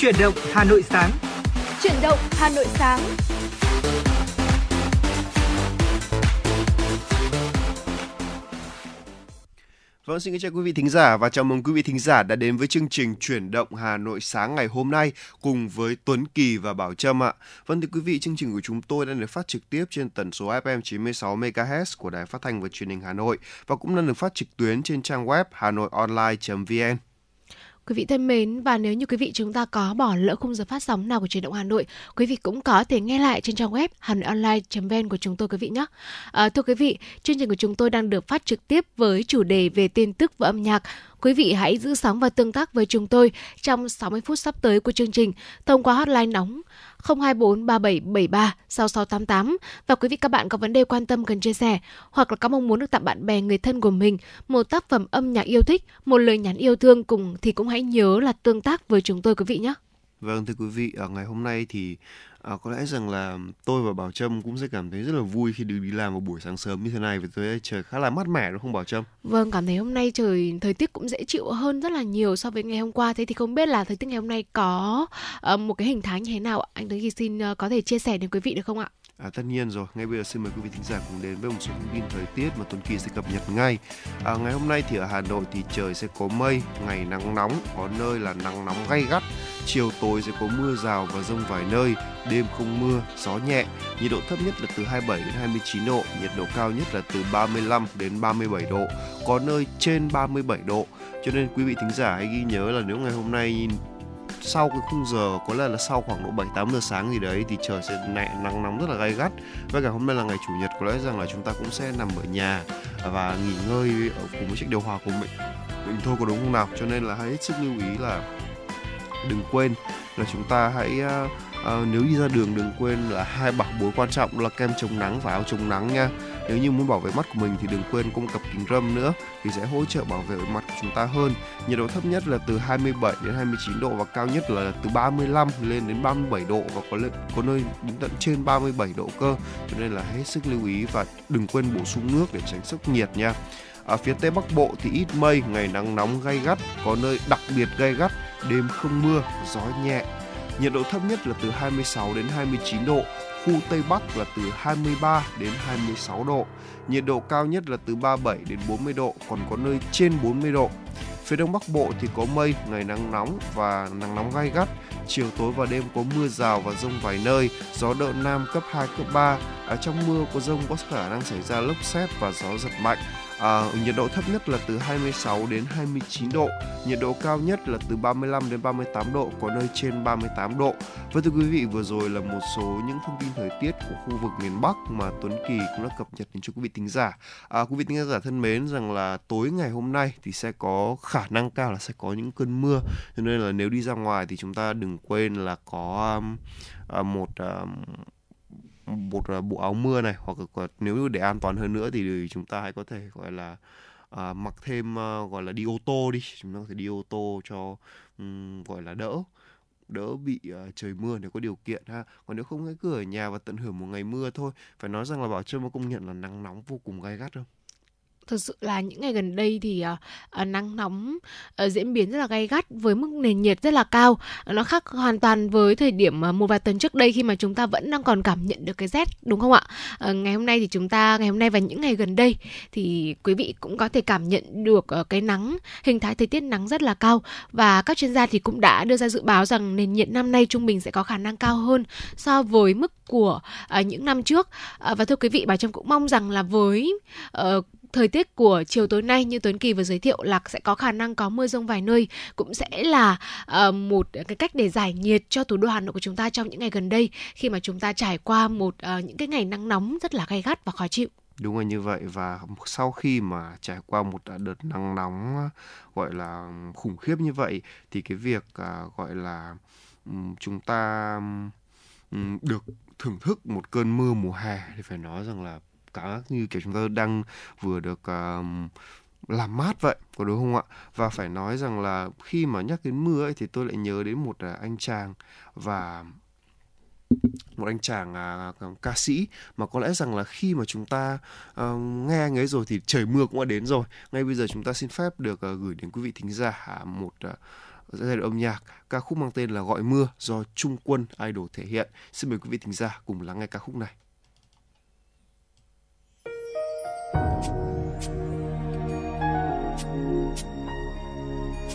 Chuyển động Hà Nội sáng. Chuyển động Hà Nội sáng. Vâng, xin chào quý vị thính giả và chào mừng quý vị thính giả đã đến với chương trình Chuyển động Hà Nội sáng ngày hôm nay cùng với Tuấn Kỳ và Bảo Trâm ạ. Vâng thưa quý vị, chương trình của chúng tôi đang được phát trực tiếp trên tần số FM 96 MHz của Đài Phát thanh và Truyền hình Hà Nội và cũng đang được phát trực tuyến trên trang web hanoionline.vn. Quý vị thân mến và nếu như quý vị chúng ta có bỏ lỡ khung giờ phát sóng nào của truyền động Hà Nội, quý vị cũng có thể nghe lại trên trang web hanoionline.vn của chúng tôi quý vị nhé. À, thưa quý vị, chương trình của chúng tôi đang được phát trực tiếp với chủ đề về tin tức và âm nhạc. Quý vị hãy giữ sóng và tương tác với chúng tôi trong 60 phút sắp tới của chương trình thông qua hotline nóng 024 3773 6688 và quý vị các bạn có vấn đề quan tâm cần chia sẻ hoặc là có mong muốn được tặng bạn bè người thân của mình một tác phẩm âm nhạc yêu thích, một lời nhắn yêu thương cùng thì cũng hãy nhớ là tương tác với chúng tôi quý vị nhé. Vâng thưa quý vị, ở ngày hôm nay thì À, có lẽ rằng là tôi và Bảo Trâm cũng sẽ cảm thấy rất là vui khi được đi làm vào buổi sáng sớm như thế này vì tôi trời khá là mát mẻ đúng không Bảo Trâm? Vâng, cảm thấy hôm nay trời thời tiết cũng dễ chịu hơn rất là nhiều so với ngày hôm qua. Thế thì không biết là thời tiết ngày hôm nay có uh, một cái hình thái như thế nào Anh Tuấn Kỳ xin uh, có thể chia sẻ đến quý vị được không ạ? À, tất nhiên rồi, ngay bây giờ xin mời quý vị thính giả cùng đến với một số thông tin thời tiết mà Tuấn Kỳ sẽ cập nhật ngay. À, ngày hôm nay thì ở Hà Nội thì trời sẽ có mây, ngày nắng nóng, có nơi là nắng nóng gay gắt. Chiều tối sẽ có mưa rào và rông vài nơi, đêm không mưa, gió nhẹ. Nhiệt độ thấp nhất là từ 27 đến 29 độ, nhiệt độ cao nhất là từ 35 đến 37 độ, có nơi trên 37 độ. Cho nên quý vị thính giả hãy ghi nhớ là nếu ngày hôm nay sau cái khung giờ có lẽ là sau khoảng độ 7 8 giờ sáng gì đấy thì trời sẽ nẹ nắng nóng rất là gay gắt. Và cả hôm nay là ngày chủ nhật có lẽ rằng là chúng ta cũng sẽ nằm ở nhà và nghỉ ngơi ở cùng với chiếc điều hòa của mình mình thôi có đúng không nào? Cho nên là hãy hết sức lưu ý là đừng quên là chúng ta hãy uh, uh, nếu đi ra đường đừng quên là hai bảo bối quan trọng là kem chống nắng và áo chống nắng nha nếu như muốn bảo vệ mắt của mình thì đừng quên cung cấp cặp kính râm nữa thì sẽ hỗ trợ bảo vệ mặt của chúng ta hơn. Nhiệt độ thấp nhất là từ 27 đến 29 độ và cao nhất là từ 35 lên đến 37 độ và có lên, có nơi đến tận trên 37 độ cơ. Cho nên là hết sức lưu ý và đừng quên bổ sung nước để tránh sốc nhiệt nha. Ở phía Tây Bắc Bộ thì ít mây, ngày nắng nóng gay gắt, có nơi đặc biệt gay gắt, đêm không mưa, gió nhẹ. Nhiệt độ thấp nhất là từ 26 đến 29 độ, khu Tây Bắc là từ 23 đến 26 độ. Nhiệt độ cao nhất là từ 37 đến 40 độ, còn có nơi trên 40 độ. Phía Đông Bắc Bộ thì có mây, ngày nắng nóng và nắng nóng gai gắt. Chiều tối và đêm có mưa rào và rông vài nơi, gió đợt Nam cấp 2, cấp 3. Ở à, trong mưa có rông có khả năng xảy ra lốc xét và gió giật mạnh. À, nhiệt độ thấp nhất là từ 26 đến 29 độ, nhiệt độ cao nhất là từ 35 đến 38 độ, có nơi trên 38 độ. Và thưa quý vị, vừa rồi là một số những thông tin thời tiết của khu vực miền Bắc mà Tuấn Kỳ cũng đã cập nhật đến cho quý vị tính giả. À, quý vị tính giả thân mến rằng là tối ngày hôm nay thì sẽ có khả năng cao là sẽ có những cơn mưa, cho nên là nếu đi ra ngoài thì chúng ta đừng quên là có um, à, một um, một à, bộ áo mưa này hoặc là nếu như để an toàn hơn nữa thì chúng ta hãy có thể gọi là à, mặc thêm à, gọi là đi ô tô đi. Chúng ta có thể đi ô tô cho um, gọi là đỡ đỡ bị uh, trời mưa nếu có điều kiện ha. Còn nếu không hãy cứ ở nhà và tận hưởng một ngày mưa thôi. Phải nói rằng là bảo trâm có công nhận là nắng nóng vô cùng gai gắt không? Thực sự là những ngày gần đây thì uh, nắng nóng uh, diễn biến rất là gay gắt với mức nền nhiệt rất là cao. Nó khác hoàn toàn với thời điểm uh, một vài tuần trước đây khi mà chúng ta vẫn đang còn cảm nhận được cái rét đúng không ạ? Uh, ngày hôm nay thì chúng ta ngày hôm nay và những ngày gần đây thì quý vị cũng có thể cảm nhận được uh, cái nắng hình thái thời tiết nắng rất là cao. Và các chuyên gia thì cũng đã đưa ra dự báo rằng nền nhiệt năm nay trung bình sẽ có khả năng cao hơn so với mức của uh, những năm trước. Uh, và thưa quý vị bà trâm cũng mong rằng là với uh, thời tiết của chiều tối nay như Tuấn Kỳ vừa giới thiệu là sẽ có khả năng có mưa rông vài nơi cũng sẽ là uh, một cái cách để giải nhiệt cho thủ đô Hà Nội của chúng ta trong những ngày gần đây khi mà chúng ta trải qua một uh, những cái ngày nắng nóng rất là gay gắt và khó chịu. Đúng là như vậy và sau khi mà trải qua một à, đợt nắng nóng gọi là khủng khiếp như vậy thì cái việc uh, gọi là um, chúng ta um, được thưởng thức một cơn mưa mùa hè thì phải nói rằng là cả như kiểu chúng ta đang vừa được uh, làm mát vậy có đúng không ạ? Và phải nói rằng là khi mà nhắc đến mưa ấy thì tôi lại nhớ đến một à, anh chàng và một anh chàng à, ca sĩ. Mà có lẽ rằng là khi mà chúng ta à, nghe anh ấy rồi thì trời mưa cũng đã đến rồi. Ngay bây giờ chúng ta xin phép được à, gửi đến quý vị thính giả một à, giai đoạn âm nhạc. Ca khúc mang tên là gọi mưa do trung quân idol thể hiện. Xin mời quý vị thính giả cùng lắng nghe ca khúc này.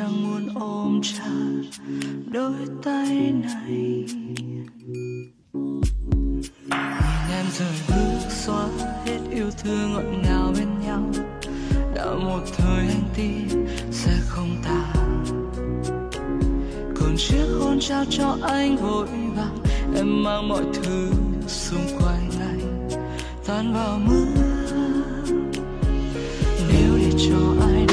chẳng muốn ôm chặt đôi tay này. Nhìn em rời bước xóa hết yêu thương ngọt ngào bên nhau. Đã một thời anh tin sẽ không tàn. Còn chiếc hôn trao cho anh vội vàng, em mang mọi thứ xung quanh anh, tan vào mưa. Nếu để cho ai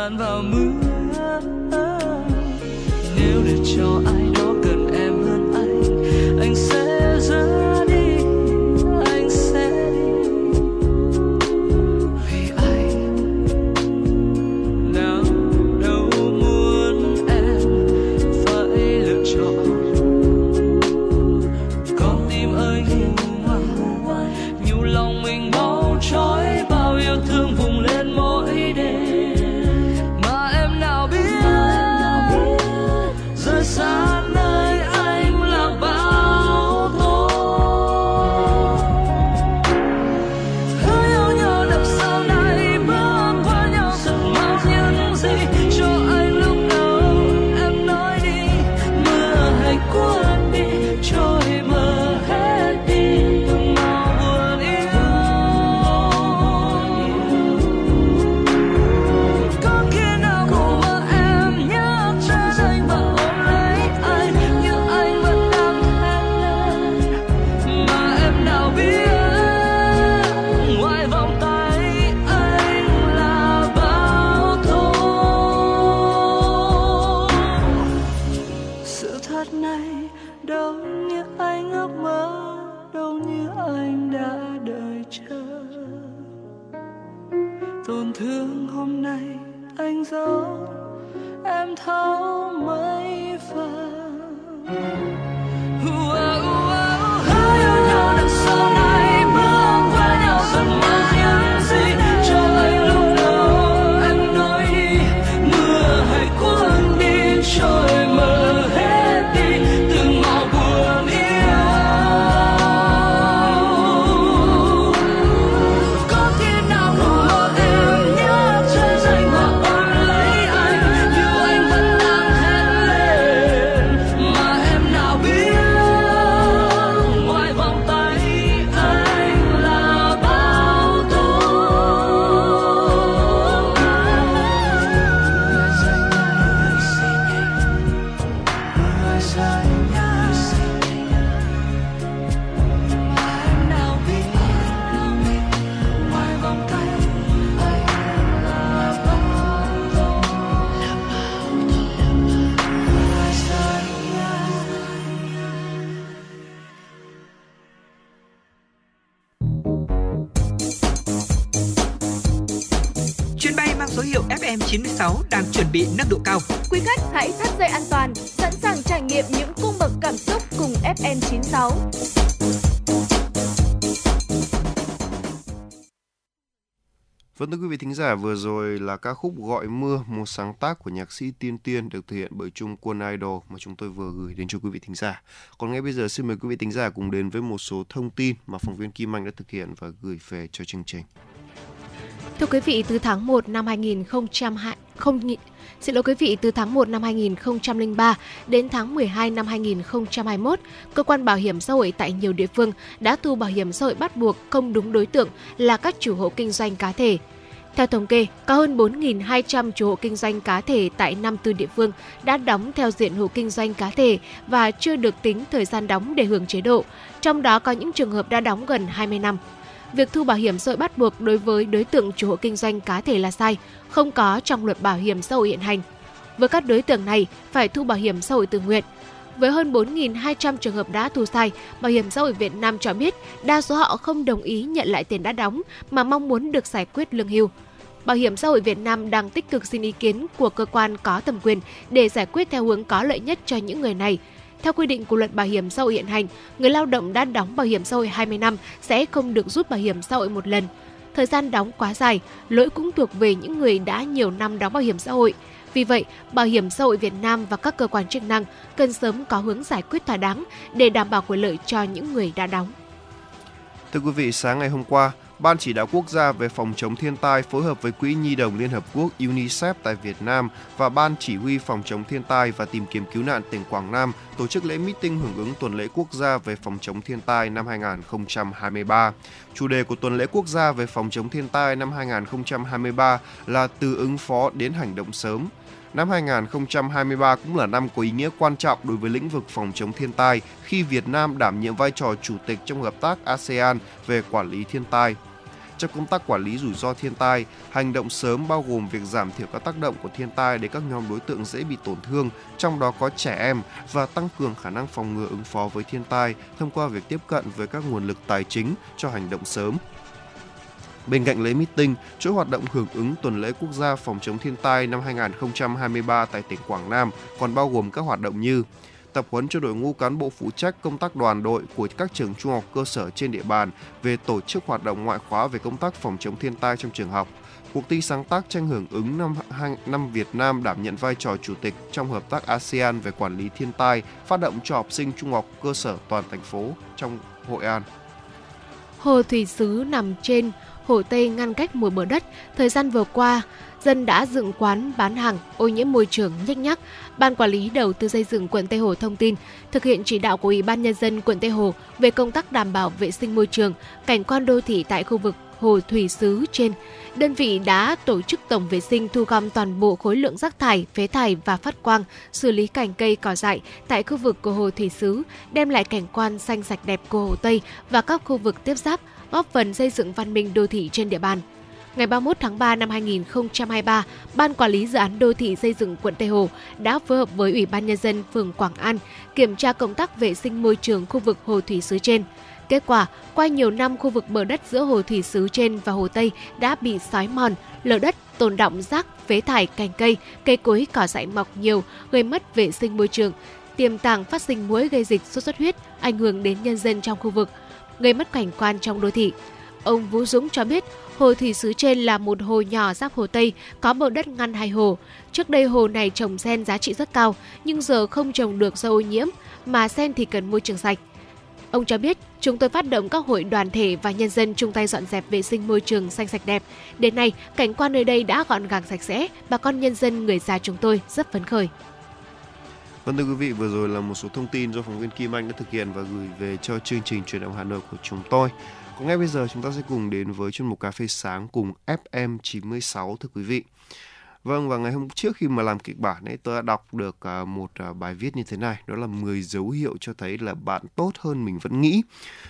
难道？Giả, vừa rồi là ca khúc Gọi mưa, một sáng tác của nhạc sĩ Tiên Tiên được thực hiện bởi Trung Quân Idol mà chúng tôi vừa gửi đến cho quý vị thính giả. Còn ngay bây giờ xin mời quý vị thính giả cùng đến với một số thông tin mà phóng viên Kim Anh đã thực hiện và gửi về cho chương trình. Thưa quý vị, từ tháng 1 năm 2002, không Xin lỗi quý vị, từ tháng 1 năm 2003 đến tháng 12 năm 2021, cơ quan bảo hiểm xã hội tại nhiều địa phương đã thu bảo hiểm xã hội bắt buộc không đúng đối tượng là các chủ hộ kinh doanh cá thể. Theo thống kê, có hơn 4.200 chủ hộ kinh doanh cá thể tại 54 địa phương đã đóng theo diện hộ kinh doanh cá thể và chưa được tính thời gian đóng để hưởng chế độ, trong đó có những trường hợp đã đóng gần 20 năm việc thu bảo hiểm xã hội bắt buộc đối với đối tượng chủ hộ kinh doanh cá thể là sai, không có trong luật bảo hiểm xã hội hiện hành. Với các đối tượng này phải thu bảo hiểm xã hội tự nguyện. Với hơn 4.200 trường hợp đã thu sai, Bảo hiểm xã hội Việt Nam cho biết đa số họ không đồng ý nhận lại tiền đã đóng mà mong muốn được giải quyết lương hưu. Bảo hiểm xã hội Việt Nam đang tích cực xin ý kiến của cơ quan có thẩm quyền để giải quyết theo hướng có lợi nhất cho những người này – theo quy định của luật bảo hiểm xã hội hiện hành, người lao động đã đóng bảo hiểm xã hội 20 năm sẽ không được rút bảo hiểm xã hội một lần. Thời gian đóng quá dài, lỗi cũng thuộc về những người đã nhiều năm đóng bảo hiểm xã hội. Vì vậy, Bảo hiểm xã hội Việt Nam và các cơ quan chức năng cần sớm có hướng giải quyết thỏa đáng để đảm bảo quyền lợi cho những người đã đóng. Thưa quý vị, sáng ngày hôm qua, Ban chỉ đạo quốc gia về phòng chống thiên tai phối hợp với Quỹ Nhi đồng Liên Hợp Quốc UNICEF tại Việt Nam và Ban chỉ huy phòng chống thiên tai và tìm kiếm cứu nạn tỉnh Quảng Nam tổ chức lễ meeting hưởng ứng tuần lễ quốc gia về phòng chống thiên tai năm 2023. Chủ đề của tuần lễ quốc gia về phòng chống thiên tai năm 2023 là từ ứng phó đến hành động sớm – Năm 2023 cũng là năm có ý nghĩa quan trọng đối với lĩnh vực phòng chống thiên tai khi Việt Nam đảm nhiệm vai trò chủ tịch trong hợp tác ASEAN về quản lý thiên tai. Trong công tác quản lý rủi ro thiên tai, hành động sớm bao gồm việc giảm thiểu các tác động của thiên tai đến các nhóm đối tượng dễ bị tổn thương, trong đó có trẻ em và tăng cường khả năng phòng ngừa ứng phó với thiên tai thông qua việc tiếp cận với các nguồn lực tài chính cho hành động sớm, Bên cạnh lễ meeting, chuỗi hoạt động hưởng ứng tuần lễ quốc gia phòng chống thiên tai năm 2023 tại tỉnh Quảng Nam còn bao gồm các hoạt động như tập huấn cho đội ngũ cán bộ phụ trách công tác đoàn đội của các trường trung học cơ sở trên địa bàn về tổ chức hoạt động ngoại khóa về công tác phòng chống thiên tai trong trường học. Cuộc thi sáng tác tranh hưởng ứng năm năm Việt Nam đảm nhận vai trò chủ tịch trong hợp tác ASEAN về quản lý thiên tai, phát động cho học sinh trung học cơ sở toàn thành phố trong Hội An. Hồ Thủy Sứ nằm trên Hồ Tây ngăn cách một bờ đất, thời gian vừa qua, dân đã dựng quán bán hàng ô nhiễm môi trường nhếch nhác. Ban quản lý đầu tư xây dựng quận Tây Hồ thông tin, thực hiện chỉ đạo của Ủy ban nhân dân quận Tây Hồ về công tác đảm bảo vệ sinh môi trường, cảnh quan đô thị tại khu vực hồ thủy xứ trên. Đơn vị đã tổ chức tổng vệ sinh thu gom toàn bộ khối lượng rác thải, phế thải và phát quang, xử lý cành cây cỏ dại tại khu vực của hồ thủy xứ, đem lại cảnh quan xanh sạch đẹp của hồ Tây và các khu vực tiếp giáp, góp phần xây dựng văn minh đô thị trên địa bàn. Ngày 31 tháng 3 năm 2023, Ban Quản lý Dự án Đô thị xây dựng quận Tây Hồ đã phối hợp với Ủy ban Nhân dân phường Quảng An kiểm tra công tác vệ sinh môi trường khu vực Hồ Thủy Sứ trên. Kết quả, qua nhiều năm khu vực bờ đất giữa Hồ Thủy Sứ trên và Hồ Tây đã bị xói mòn, lở đất, tồn động rác, phế thải, cành cây, cây cối cỏ dại mọc nhiều, gây mất vệ sinh môi trường, tiềm tàng phát sinh muối gây dịch sốt xuất huyết, ảnh hưởng đến nhân dân trong khu vực gây mất cảnh quan trong đô thị. Ông Vũ Dũng cho biết, hồ thủy sứ trên là một hồ nhỏ giáp hồ Tây, có bờ đất ngăn hai hồ. Trước đây hồ này trồng sen giá trị rất cao, nhưng giờ không trồng được do ô nhiễm, mà sen thì cần môi trường sạch. Ông cho biết, chúng tôi phát động các hội đoàn thể và nhân dân chung tay dọn dẹp vệ sinh môi trường xanh sạch đẹp. Đến nay, cảnh quan nơi đây đã gọn gàng sạch sẽ, bà con nhân dân người già chúng tôi rất phấn khởi. Vâng thưa quý vị, vừa rồi là một số thông tin do phóng viên Kim Anh đã thực hiện và gửi về cho chương trình truyền động Hà Nội của chúng tôi. Còn ngay bây giờ chúng ta sẽ cùng đến với chuyên mục cà phê sáng cùng FM 96 thưa quý vị. Vâng và ngày hôm trước khi mà làm kịch bản ấy tôi đã đọc được à, một à, bài viết như thế này, đó là 10 dấu hiệu cho thấy là bạn tốt hơn mình vẫn nghĩ.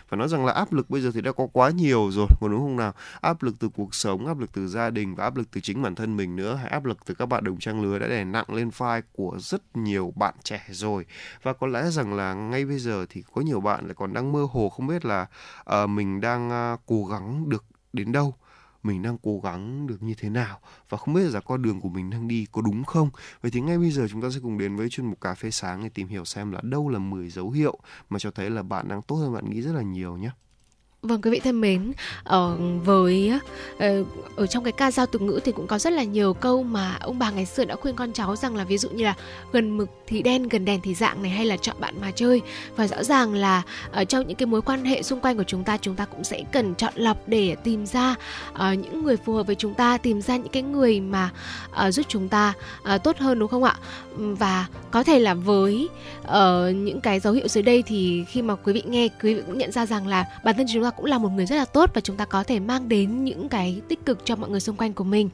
Và nói rằng là áp lực bây giờ thì đã có quá nhiều rồi, còn đúng không nào? Áp lực từ cuộc sống, áp lực từ gia đình và áp lực từ chính bản thân mình nữa, hay áp lực từ các bạn đồng trang lứa đã đè nặng lên vai của rất nhiều bạn trẻ rồi. Và có lẽ rằng là ngay bây giờ thì có nhiều bạn lại còn đang mơ hồ không biết là uh, mình đang uh, cố gắng được đến đâu mình đang cố gắng được như thế nào và không biết là con đường của mình đang đi có đúng không. Vậy thì ngay bây giờ chúng ta sẽ cùng đến với chuyên mục cà phê sáng để tìm hiểu xem là đâu là 10 dấu hiệu mà cho thấy là bạn đang tốt hơn bạn nghĩ rất là nhiều nhé. Vâng quý vị thân mến, ở với ờ, ở trong cái ca dao tục ngữ thì cũng có rất là nhiều câu mà ông bà ngày xưa đã khuyên con cháu rằng là ví dụ như là gần mực thì đen, gần đèn thì dạng này hay là chọn bạn mà chơi. Và rõ ràng là ở trong những cái mối quan hệ xung quanh của chúng ta chúng ta cũng sẽ cần chọn lọc để tìm ra những người phù hợp với chúng ta, tìm ra những cái người mà giúp chúng ta tốt hơn đúng không ạ? Và có thể là với những cái dấu hiệu dưới đây thì khi mà quý vị nghe quý vị cũng nhận ra rằng là bản thân chúng ta cũng là một người rất là tốt và chúng ta có thể mang đến những cái tích cực cho mọi người xung quanh của mình.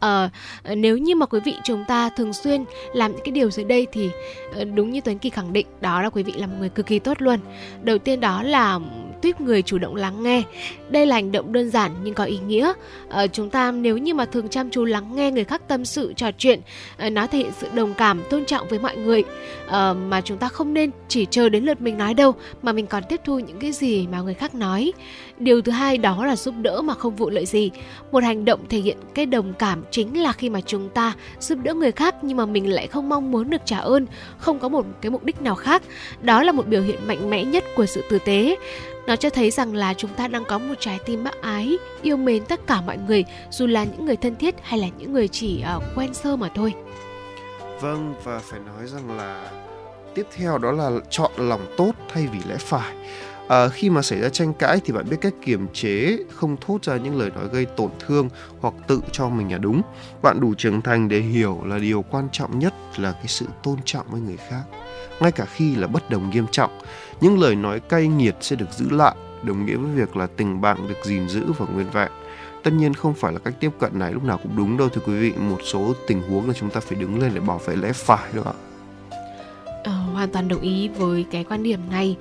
À, nếu như mà quý vị chúng ta thường xuyên làm những cái điều dưới đây thì ờ, đúng như Tuấn Kỳ khẳng định đó là quý vị là một người cực kỳ tốt luôn. Đầu tiên đó là tuyếp người chủ động lắng nghe. Đây là hành động đơn giản nhưng có ý nghĩa. À, chúng ta nếu như mà thường chăm chú lắng nghe người khác tâm sự trò chuyện à, nó thể hiện sự đồng cảm tôn trọng với mọi người. À, mà chúng ta không nên chỉ chờ đến lượt mình nói đâu mà mình còn tiếp thu những cái gì mà người khác nói. Điều thứ hai đó là giúp đỡ mà không vụ lợi gì. Một hành động thể hiện cái đồng cảm chính là khi mà chúng ta giúp đỡ người khác nhưng mà mình lại không mong muốn được trả ơn không có một cái mục đích nào khác. Đó là một biểu hiện mạnh mẽ nhất của sự tử tế nó cho thấy rằng là chúng ta đang có một trái tim bác ái yêu mến tất cả mọi người dù là những người thân thiết hay là những người chỉ uh, quen sơ mà thôi. Vâng và phải nói rằng là tiếp theo đó là chọn lòng tốt thay vì lẽ phải. À, khi mà xảy ra tranh cãi thì bạn biết cách kiềm chế không thốt ra những lời nói gây tổn thương hoặc tự cho mình là đúng. Bạn đủ trưởng thành để hiểu là điều quan trọng nhất là cái sự tôn trọng với người khác ngay cả khi là bất đồng nghiêm trọng những lời nói cay nghiệt sẽ được giữ lại đồng nghĩa với việc là tình bạn được gìn giữ và nguyên vẹn. Tất nhiên không phải là cách tiếp cận này lúc nào cũng đúng đâu thưa quý vị. Một số tình huống là chúng ta phải đứng lên để bảo vệ lẽ phải nữa ạ. Ờ, hoàn toàn đồng ý với cái quan điểm này.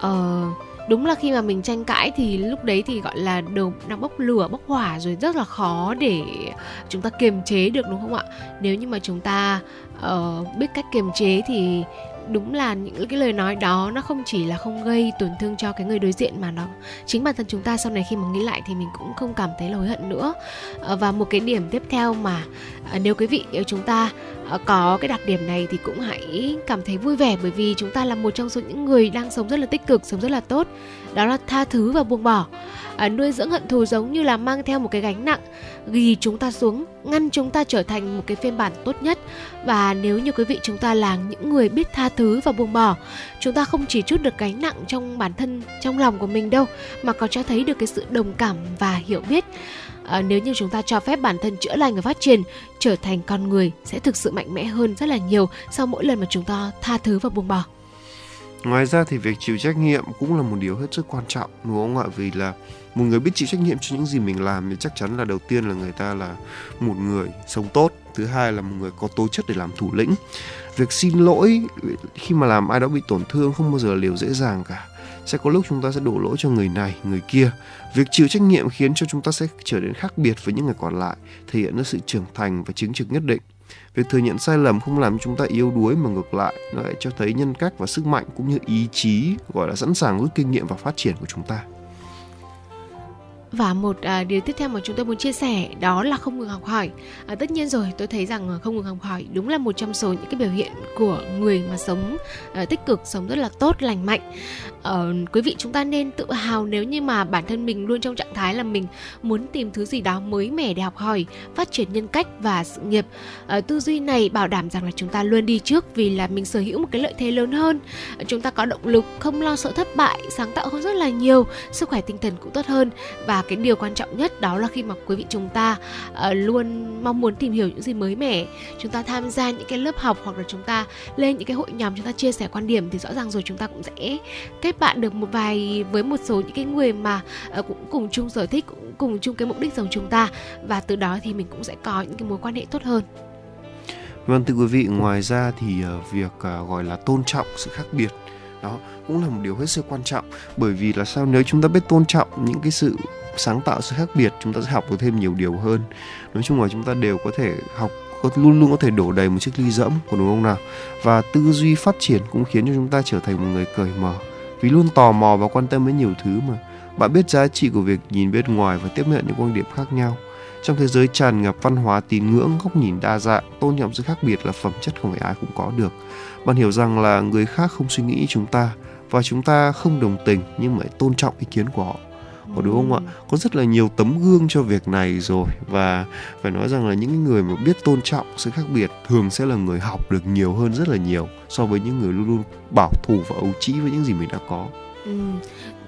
Ờ, đúng là khi mà mình tranh cãi thì lúc đấy thì gọi là đầu đang bốc lửa bốc hỏa rồi rất là khó để chúng ta kiềm chế được đúng không ạ? Nếu như mà chúng ta uh, biết cách kiềm chế thì đúng là những cái lời nói đó nó không chỉ là không gây tổn thương cho cái người đối diện mà nó chính bản thân chúng ta sau này khi mà nghĩ lại thì mình cũng không cảm thấy là hối hận nữa. Ờ, và một cái điểm tiếp theo mà ờ, nếu quý vị chúng ta ờ, có cái đặc điểm này thì cũng hãy cảm thấy vui vẻ bởi vì chúng ta là một trong số những người đang sống rất là tích cực, sống rất là tốt. Đó là tha thứ và buông bỏ à, nuôi dưỡng hận thù giống như là mang theo một cái gánh nặng. Ghi chúng ta xuống ngăn chúng ta trở thành một cái phiên bản tốt nhất. Và nếu như quý vị chúng ta là những người biết tha thứ và buông bỏ chúng ta không chỉ chút được gánh nặng trong bản thân trong lòng của mình đâu mà còn cho thấy được cái sự đồng cảm và hiểu biết. À, nếu như chúng ta cho phép bản thân chữa lành và phát triển trở thành con người sẽ thực sự mạnh mẽ hơn rất là nhiều sau mỗi lần mà chúng ta tha thứ và buông bỏ. Ngoài ra thì việc chịu trách nhiệm cũng là một điều hết sức quan trọng đúng không ạ? Vì là một người biết chịu trách nhiệm cho những gì mình làm thì chắc chắn là đầu tiên là người ta là một người sống tốt. Thứ hai là một người có tố chất để làm thủ lĩnh. Việc xin lỗi, khi mà làm ai đó bị tổn thương không bao giờ là điều dễ dàng cả. Sẽ có lúc chúng ta sẽ đổ lỗi cho người này, người kia. Việc chịu trách nhiệm khiến cho chúng ta sẽ trở nên khác biệt với những người còn lại, thể hiện ra sự trưởng thành và chứng trực nhất định. Việc thừa nhận sai lầm không làm chúng ta yếu đuối mà ngược lại, nó lại cho thấy nhân cách và sức mạnh cũng như ý chí, gọi là sẵn sàng rút kinh nghiệm và phát triển của chúng ta và một à, điều tiếp theo mà chúng tôi muốn chia sẻ đó là không ngừng học hỏi. À, tất nhiên rồi tôi thấy rằng à, không ngừng học hỏi đúng là một trong số những cái biểu hiện của người mà sống à, tích cực sống rất là tốt lành mạnh. À, quý vị chúng ta nên tự hào nếu như mà bản thân mình luôn trong trạng thái là mình muốn tìm thứ gì đó mới mẻ để học hỏi phát triển nhân cách và sự nghiệp. À, tư duy này bảo đảm rằng là chúng ta luôn đi trước vì là mình sở hữu một cái lợi thế lớn hơn. À, chúng ta có động lực không lo sợ thất bại sáng tạo hơn rất là nhiều sức khỏe tinh thần cũng tốt hơn và cái điều quan trọng nhất đó là khi mà quý vị chúng ta uh, luôn mong muốn tìm hiểu những gì mới mẻ chúng ta tham gia những cái lớp học hoặc là chúng ta lên những cái hội nhóm chúng ta chia sẻ quan điểm thì rõ ràng rồi chúng ta cũng sẽ kết bạn được một vài với một số những cái người mà uh, cũng cùng chung sở thích cũng cùng chung cái mục đích giống chúng ta. Và từ đó thì mình cũng sẽ có những cái mối quan hệ tốt hơn. Vâng thưa quý vị, ngoài ra thì uh, việc uh, gọi là tôn trọng sự khác biệt đó cũng là một điều hết sức quan trọng. Bởi vì là sao nếu chúng ta biết tôn trọng những cái sự sáng tạo sự khác biệt chúng ta sẽ học được thêm nhiều điều hơn. Nói chung là chúng ta đều có thể học có, luôn luôn có thể đổ đầy một chiếc ly dẫm của đúng không nào? Và tư duy phát triển cũng khiến cho chúng ta trở thành một người cởi mở. Vì luôn tò mò và quan tâm đến nhiều thứ mà. Bạn biết giá trị của việc nhìn bên ngoài và tiếp nhận những quan điểm khác nhau. Trong thế giới tràn ngập văn hóa tín ngưỡng góc nhìn đa dạng tôn trọng sự khác biệt là phẩm chất không phải ai cũng có được. Bạn hiểu rằng là người khác không suy nghĩ chúng ta và chúng ta không đồng tình nhưng mà tôn trọng ý kiến của họ có đúng không ạ? Có rất là nhiều tấm gương cho việc này rồi. Và phải nói rằng là những người mà biết tôn trọng sự khác biệt thường sẽ là người học được nhiều hơn rất là nhiều so với những người luôn luôn bảo thủ và ấu trĩ với những gì mình đã có. Ừ.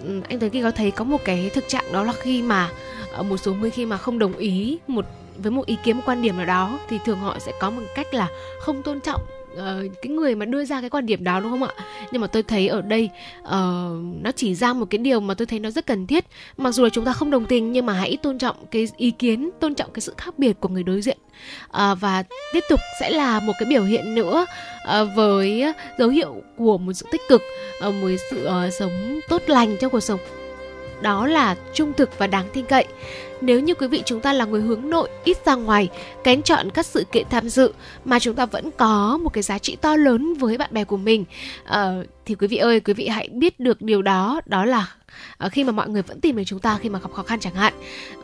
ừ anh Tuấn Kỳ có thấy có một cái thực trạng đó là khi mà ờ, một số người khi mà không đồng ý một với một ý kiến một quan điểm nào đó thì thường họ sẽ có một cách là không tôn trọng uh, cái người mà đưa ra cái quan điểm đó đúng không ạ? Nhưng mà tôi thấy ở đây uh, nó chỉ ra một cái điều mà tôi thấy nó rất cần thiết. Mặc dù là chúng ta không đồng tình nhưng mà hãy tôn trọng cái ý kiến tôn trọng cái sự khác biệt của người đối diện. Uh, và tiếp tục sẽ là một cái biểu hiện nữa uh, với dấu hiệu của một sự tích cực uh, một sự uh, sống tốt lành trong cuộc sống. Đó là trung thực và đáng tin cậy. Nếu như quý vị chúng ta là người hướng nội, ít ra ngoài, kén chọn các sự kiện tham dự mà chúng ta vẫn có một cái giá trị to lớn với bạn bè của mình, uh, thì quý vị ơi, quý vị hãy biết được điều đó, đó là à, khi mà mọi người vẫn tìm đến chúng ta khi mà gặp khó khăn chẳng hạn.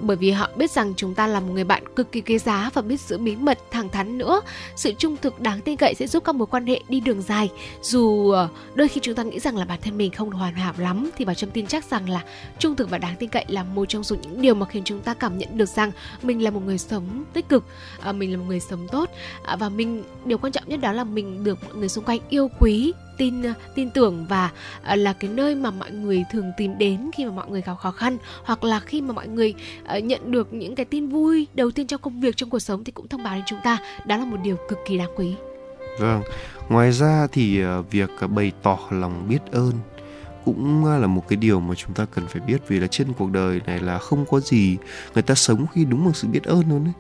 Bởi vì họ biết rằng chúng ta là một người bạn cực kỳ quý giá và biết giữ bí mật thẳng thắn nữa. Sự trung thực đáng tin cậy sẽ giúp các mối quan hệ đi đường dài. Dù ờ, đôi khi chúng ta nghĩ rằng là bản thân mình không hoàn hảo lắm thì bảo trâm tin chắc rằng là trung thực và đáng tin cậy là một trong số những điều mà khiến chúng ta cảm nhận được rằng mình là một người sống tích cực à, mình là một người sống tốt. À, và mình điều quan trọng nhất đó là mình được mọi người xung quanh yêu quý tin ờ, tin tưởng và ờ, là cái nơi mà mọi người thường tìm đến khi mà mọi người gặp khó khăn, hoặc là khi mà mọi người ờ, nhận được những cái tin vui đầu tiên trong công việc, trong cuộc sống thì cũng thông báo đến chúng ta. Đó là một điều cực kỳ đáng quý. Vâng. Ngoài ra thì việc bày tỏ lòng biết ơn cũng là một cái điều mà chúng ta cần phải biết, vì là trên cuộc đời này là không có gì người ta sống khi đúng một sự biết ơn luôn đấy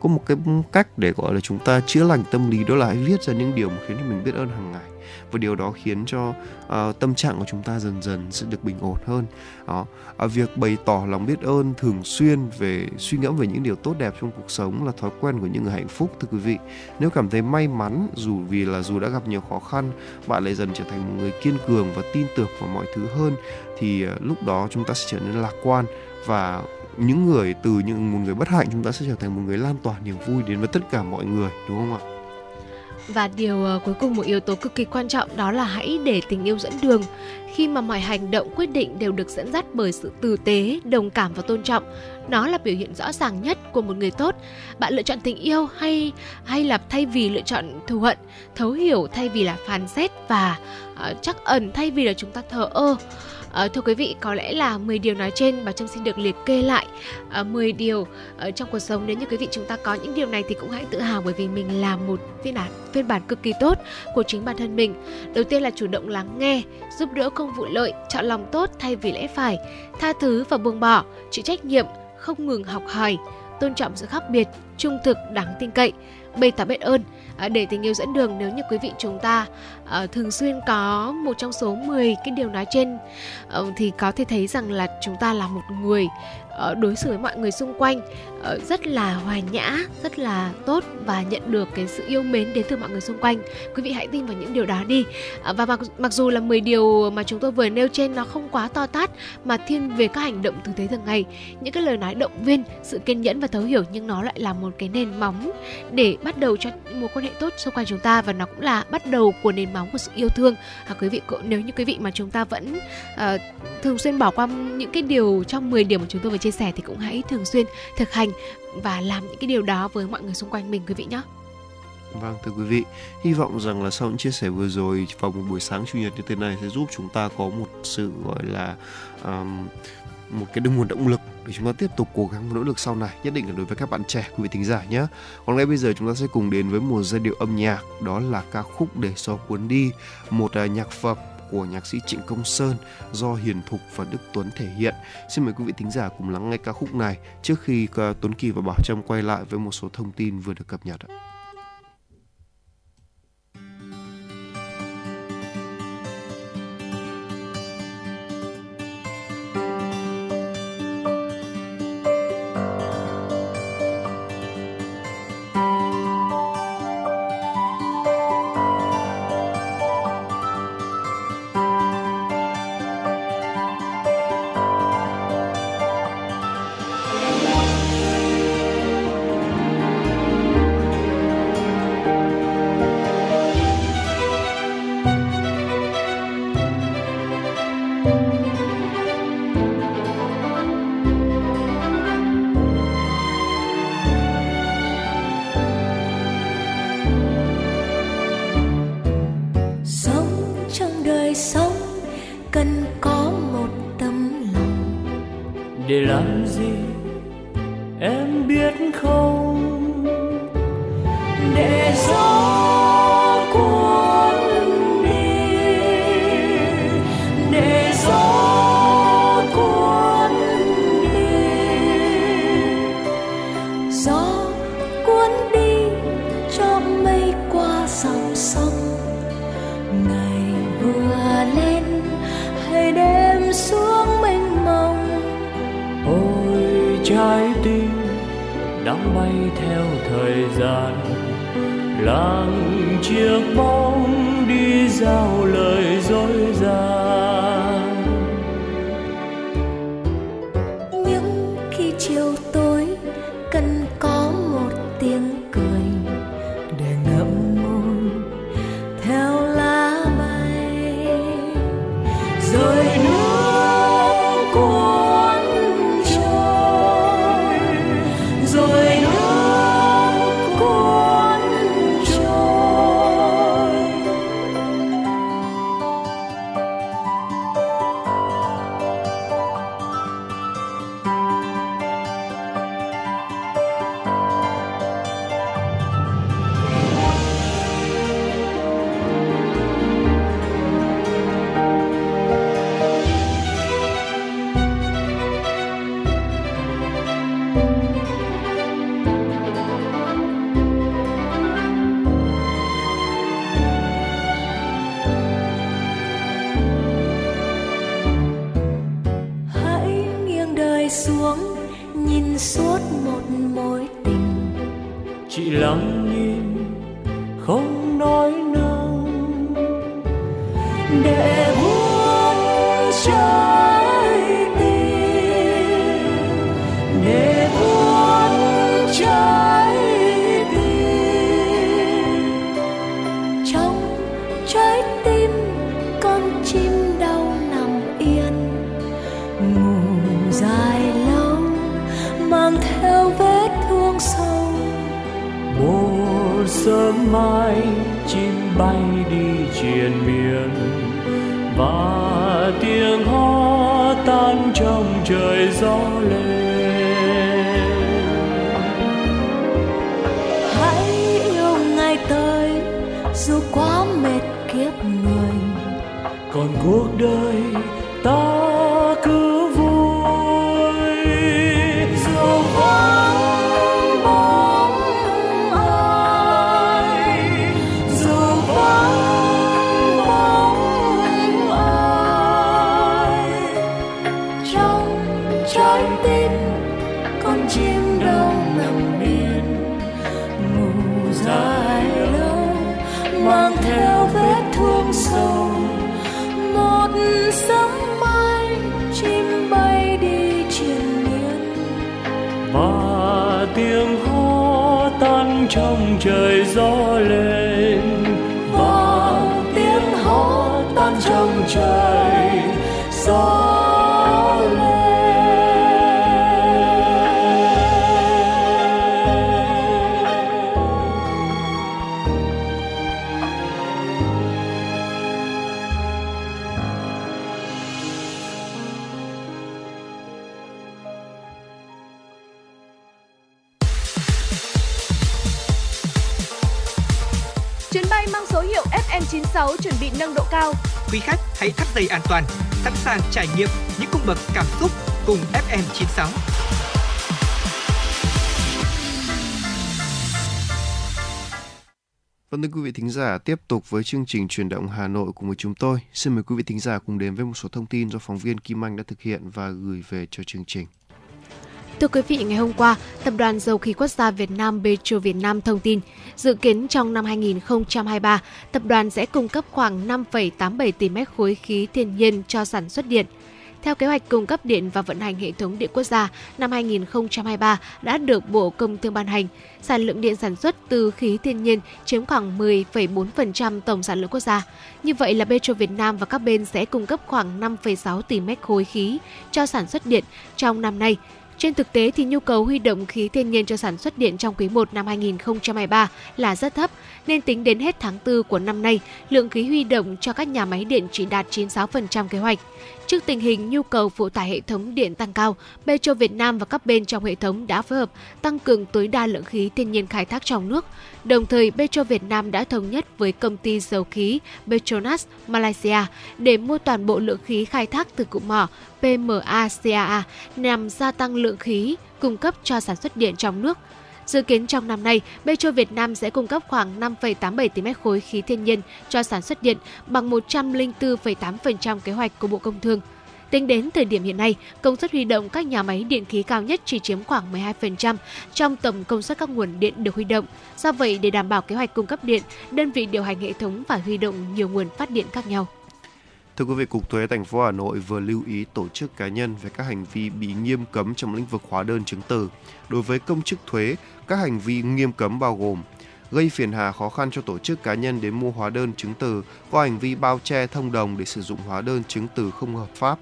có một cái cách để, gọi là, chúng ta chữa lành tâm lý đó là hãy viết ra những điều mà khiến cho mình biết ơn hàng ngày và điều đó khiến cho uh, tâm trạng của chúng ta dần dần sẽ được bình ổn hơn. Đó. À, việc bày tỏ lòng biết ơn thường xuyên về suy ngẫm về những điều tốt đẹp trong cuộc sống là thói quen của những người hạnh phúc thưa quý vị. Nếu cảm thấy may mắn dù vì là dù đã gặp nhiều khó khăn bạn lại dần trở thành một người kiên cường và tin tưởng vào mọi thứ hơn thì uh, lúc đó chúng ta sẽ trở nên lạc quan và những người từ những một người bất hạnh chúng ta sẽ trở thành một người lan tỏa niềm vui đến với tất cả mọi người đúng không ạ? Và điều uh, cuối cùng một yếu tố cực kỳ quan trọng đó là hãy để tình yêu dẫn đường. Khi mà mọi hành động quyết định đều được dẫn dắt bởi sự tử tế, đồng cảm và tôn trọng, nó là biểu hiện rõ ràng nhất của một người tốt. Bạn lựa chọn tình yêu hay hay là thay vì lựa chọn thù hận, thấu hiểu thay vì là phán xét và uh, chắc ẩn thay vì là chúng ta thờ ơ. À, thưa quý vị, có lẽ là 10 điều nói trên bà Trâm xin được liệt kê lại ờ, à, 10 điều ở trong cuộc sống nếu như quý vị chúng ta có những điều này thì cũng hãy tự hào bởi vì mình là một phiên bản phiên bản cực kỳ tốt của chính bản thân mình. Đầu tiên là chủ động lắng nghe, giúp đỡ không vụ lợi, chọn lòng tốt thay vì lẽ phải, tha thứ và buông bỏ, chịu trách nhiệm, không ngừng học hỏi, tôn trọng sự khác biệt, trung thực, đáng tin cậy, bày tỏ biết ơn Ờ, để tình yêu dẫn đường nếu như quý vị chúng ta ờ, thường xuyên có một trong số 10 cái điều nói trên ờ, thì có thể thấy rằng là chúng ta là một người đối xử với mọi người xung quanh. Ờ, rất là hòa nhã rất là tốt và nhận được cái sự yêu mến đến từ mọi người xung quanh. Quý vị hãy tin vào những điều đó đi. Ờ, và mặc, mặc dù là 10 điều mà chúng tôi vừa nêu trên nó không quá to tát mà thiên về các hành động thực tế thường ngày những cái lời nói động viên sự kiên nhẫn và thấu hiểu nhưng nó lại là một cái nền móng để bắt đầu cho mối quan hệ tốt xung quanh chúng ta và nó cũng là bắt đầu của nền móng của sự yêu thương. À, quý vị nếu như quý vị mà chúng ta vẫn uh, thường xuyên bỏ qua những cái điều trong 10 điều mà chúng tôi vừa chia sẻ thì cũng hãy thường xuyên thực hành và làm những cái điều đó với mọi người xung quanh mình quý vị nhé. Vâng thưa quý vị, hy vọng rằng là sau những chia sẻ vừa rồi vào một buổi sáng chủ nhật như thế này sẽ giúp chúng ta có một sự gọi là um, một cái nguồn động lực để chúng ta tiếp tục cố gắng và nỗ lực sau này nhất định là đối với các bạn trẻ quý vị thính giả nhé còn ngay bây giờ chúng ta sẽ cùng đến với một giai điệu âm nhạc đó là ca khúc để gió cuốn đi một uh, nhạc phẩm của nhạc sĩ Trịnh Công Sơn do Hiền Thục và Đức Tuấn thể hiện. Xin mời quý vị thính giả cùng lắng nghe ca khúc này trước khi à, Tuấn Kỳ và Bảo Trâm quay lại với một số thông tin vừa được cập nhật ạ. Gian. Làng chiếc bóng đi giao triền miên và tiếng hót tan trong trời gió lên. Hãy yêu ngày tới dù quá mệt kiếp người. Còn cuộc đời trời mang số hiệu FM96 chuẩn bị nâng độ cao. Quý khách hãy thắt dây an toàn, sẵn sàng trải nghiệm những cung bậc cảm xúc cùng FM96. Vâng thưa quý vị thính giả, tiếp tục với chương trình truyền động Hà Nội cùng với chúng tôi. Xin mời quý vị thính giả cùng đến với một số thông tin do phóng viên Kim Anh đã thực hiện và gửi về cho chương trình. Thưa quý vị, ngày hôm qua, Tập đoàn Dầu khí Quốc gia Việt Nam Petro Việt Nam thông tin, dự kiến trong năm 2023, tập đoàn sẽ cung cấp khoảng 5,87 tỷ mét khối khí thiên nhiên cho sản xuất điện. Theo kế hoạch cung cấp điện và vận hành hệ thống điện quốc gia năm 2023 đã được Bộ Công Thương ban hành, sản lượng điện sản xuất từ khí thiên nhiên chiếm khoảng 10,4% tổng sản lượng quốc gia. Như vậy là Petro Việt Nam và các bên sẽ cung cấp khoảng 5,6 tỷ mét khối khí cho sản xuất điện trong năm nay. Trên thực tế thì nhu cầu huy động khí thiên nhiên cho sản xuất điện trong quý 1 năm 2023 là rất thấp, nên tính đến hết tháng 4 của năm nay, lượng khí huy động cho các nhà máy điện chỉ đạt 96% kế hoạch. Trước tình hình nhu cầu phụ tải hệ thống điện tăng cao, Petro Việt Nam và các bên trong hệ thống đã phối hợp tăng cường tối đa lượng khí thiên nhiên khai thác trong nước. Đồng thời, Petro Việt Nam đã thống nhất với công ty dầu khí Petronas Malaysia để mua toàn bộ lượng khí khai thác từ cụm mỏ PMACAA nhằm gia tăng lượng khí cung cấp cho sản xuất điện trong nước. Dự kiến trong năm nay, Petro Việt Nam sẽ cung cấp khoảng 5,87 tỷ mét khối khí thiên nhiên cho sản xuất điện bằng 104,8% kế hoạch của Bộ Công Thương. Tính đến thời điểm hiện nay, công suất huy động các nhà máy điện khí cao nhất chỉ chiếm khoảng 12% trong tổng công suất các nguồn điện được huy động. Do vậy, để đảm bảo kế hoạch cung cấp điện, đơn vị điều hành hệ thống phải huy động nhiều nguồn phát điện khác nhau. Thưa quý vị, Cục Thuế thành phố Hà Nội vừa lưu ý tổ chức cá nhân về các hành vi bị nghiêm cấm trong lĩnh vực hóa đơn chứng từ. Đối với công chức thuế, các hành vi nghiêm cấm bao gồm gây phiền hà khó khăn cho tổ chức cá nhân đến mua hóa đơn chứng từ, có hành vi bao che thông đồng để sử dụng hóa đơn chứng từ không hợp pháp,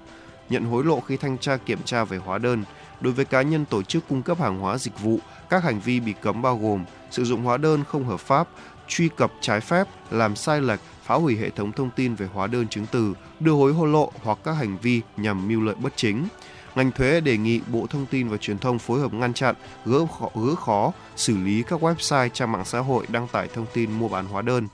nhận hối lộ khi thanh tra kiểm tra về hóa đơn. Đối với cá nhân tổ chức cung cấp hàng hóa dịch vụ, các hành vi bị cấm bao gồm sử dụng hóa đơn không hợp pháp, truy cập trái phép, làm sai lệch, phá hủy hệ thống thông tin về hóa đơn chứng từ, đưa hối lộ hoặc các hành vi nhằm mưu lợi bất chính. Ngành thuế đề nghị Bộ Thông tin và Truyền thông phối hợp ngăn chặn, gỡ khó, gỡ khó, xử lý các website trang mạng xã hội đăng tải thông tin mua bán hóa đơn.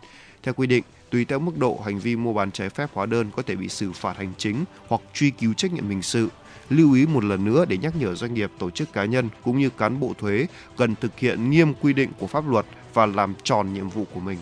Theo quy định, tùy theo mức độ hành vi mua bán trái phép hóa đơn có thể bị xử phạt hành chính hoặc truy cứu trách nhiệm hình sự. Lưu ý một lần nữa để nhắc nhở doanh nghiệp, tổ chức cá nhân cũng như cán bộ thuế cần thực hiện nghiêm quy định của pháp luật và làm tròn nhiệm vụ của mình.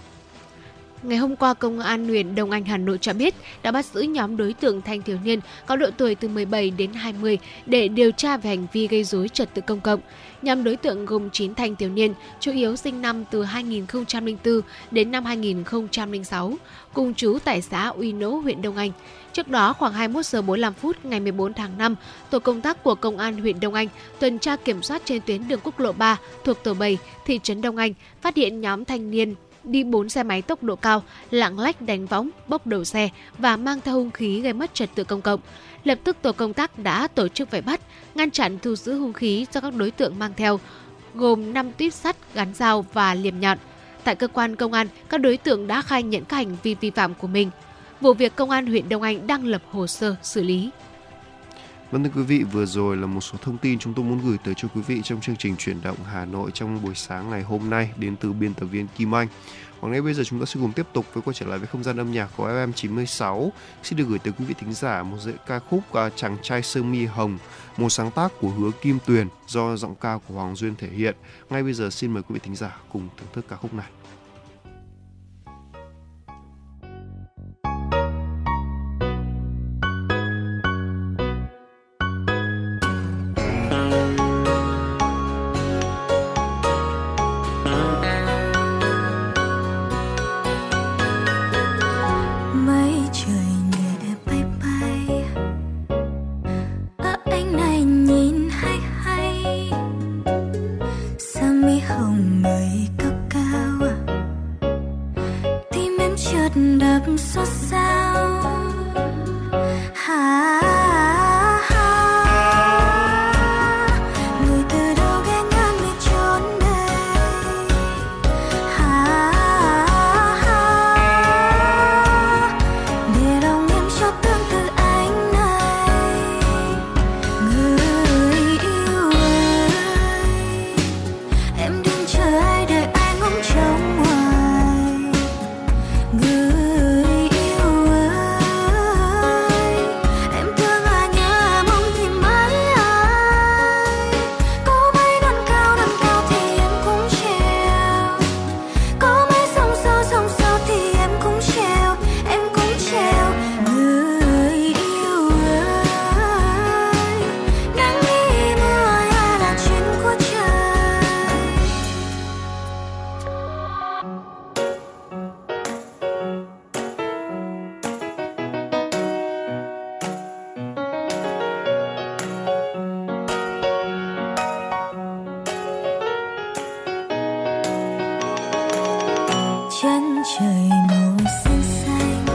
Ngày hôm qua, Công an huyện Đông Anh, Hà Nội cho biết đã bắt giữ nhóm đối tượng thanh thiếu niên có độ tuổi từ 17 đến 20 để điều tra về hành vi gây dối trật tự công cộng. Nhóm đối tượng gồm 9 thanh thiếu niên, chủ yếu sinh năm từ 2004 đến năm 2006, cùng chú tại xã Uy Nỗ, huyện Đông Anh. Trước đó, khoảng 21 giờ 45 phút ngày 14 tháng 5, tổ công tác của Công an huyện Đông Anh tuần tra kiểm soát trên tuyến đường quốc lộ 3 thuộc tổ 7, thị trấn Đông Anh, phát hiện nhóm thanh niên đi 4 xe máy tốc độ cao, lạng lách đánh võng, bốc đầu xe và mang theo hung khí gây mất trật tự công cộng. Lập tức tổ công tác đã tổ chức vây bắt, ngăn chặn thu giữ hung khí do các đối tượng mang theo, gồm 5 tuyết sắt, gắn dao và liềm nhọn. Tại cơ quan công an, các đối tượng đã khai nhận các hành vi vi phạm của mình. Vụ việc công an huyện Đông Anh đang lập hồ sơ xử lý. Vâng thưa quý vị, vừa rồi là một số thông tin chúng tôi muốn gửi tới cho quý vị trong chương trình chuyển động Hà Nội trong buổi sáng ngày hôm nay đến từ biên tập viên Kim Anh. Còn ngay bây giờ chúng ta sẽ cùng tiếp tục với quay trở lại với không gian âm nhạc của FM 96. Xin được gửi tới quý vị thính giả một dãy ca khúc à, Chàng trai sơ mi hồng, một sáng tác của Hứa Kim Tuyền do giọng ca của Hoàng Duyên thể hiện. Ngay bây giờ xin mời quý vị thính giả cùng thưởng thức ca khúc này. chân trời màu xanh xanh.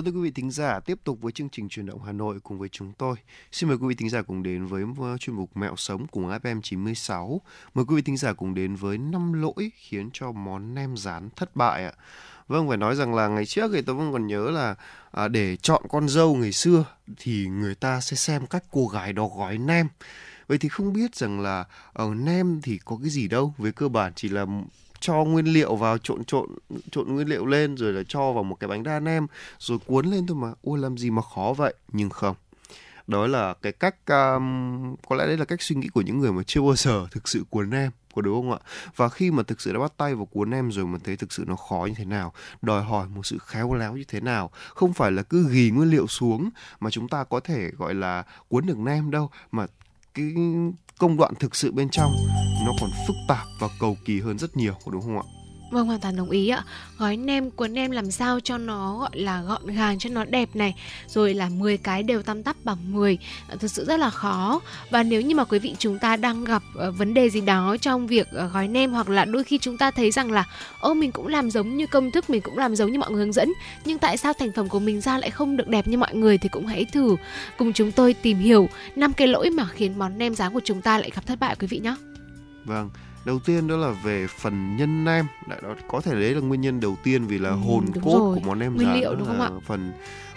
Vâng thưa quý vị thính giả, tiếp tục với chương trình truyền động Hà Nội cùng với chúng tôi. Xin mời quý vị thính giả cùng đến với chuyên mục Mẹo sống cùng FM 96. Mời quý vị thính giả cùng đến với năm lỗi khiến cho món nem rán thất bại ạ. Vâng, phải nói rằng là ngày trước thì tôi vẫn còn nhớ là à, để chọn con dâu ngày xưa thì người ta sẽ xem cách cô gái đó gói nem. Vậy thì không biết rằng là ở nem thì có cái gì đâu, với cơ bản chỉ là cho nguyên liệu vào trộn trộn trộn nguyên liệu lên rồi là cho vào một cái bánh đa nem rồi cuốn lên thôi mà. Ôi làm gì mà khó vậy? Nhưng không. Đó là cái cách um, có lẽ đấy là cách suy nghĩ của những người mà chưa bao giờ thực sự cuốn nem có đúng không ạ? Và khi mà thực sự đã bắt tay vào cuốn nem rồi mà thấy thực sự nó khó như thế nào đòi hỏi một sự khéo léo như thế nào không phải là cứ ghi nguyên liệu xuống mà chúng ta có thể gọi là cuốn được nem đâu mà cái công đoạn thực sự bên trong, nó còn phức tạp và cầu kỳ hơn rất nhiều đúng không ạ? Vâng hoàn toàn đồng ý ạ. Gói nem cuốn nem làm sao cho nó gọi là gọn gàng cho nó đẹp này, rồi là 10 cái đều tăm tắp bằng 10. Ờ, Thực sự rất là khó. Và nếu như mà quý vị chúng ta đang gặp ờ, vấn đề gì đó trong việc ờ, gói nem hoặc là đôi khi chúng ta thấy rằng là ô mình cũng làm giống như công thức, mình cũng làm giống như mọi người hướng dẫn, nhưng tại sao thành phẩm của mình ra lại không được đẹp như mọi người thì cũng hãy thử cùng chúng tôi tìm hiểu năm cái lỗi mà khiến món nem rán của chúng ta lại gặp thất bại quý vị nhé. Vâng, đầu tiên đó là về phần nhân nem. Đó có thể đấy là nguyên nhân đầu tiên vì là ừ, hồn cốt rồi. của món nem nguyên liệu đúng không ạ? phần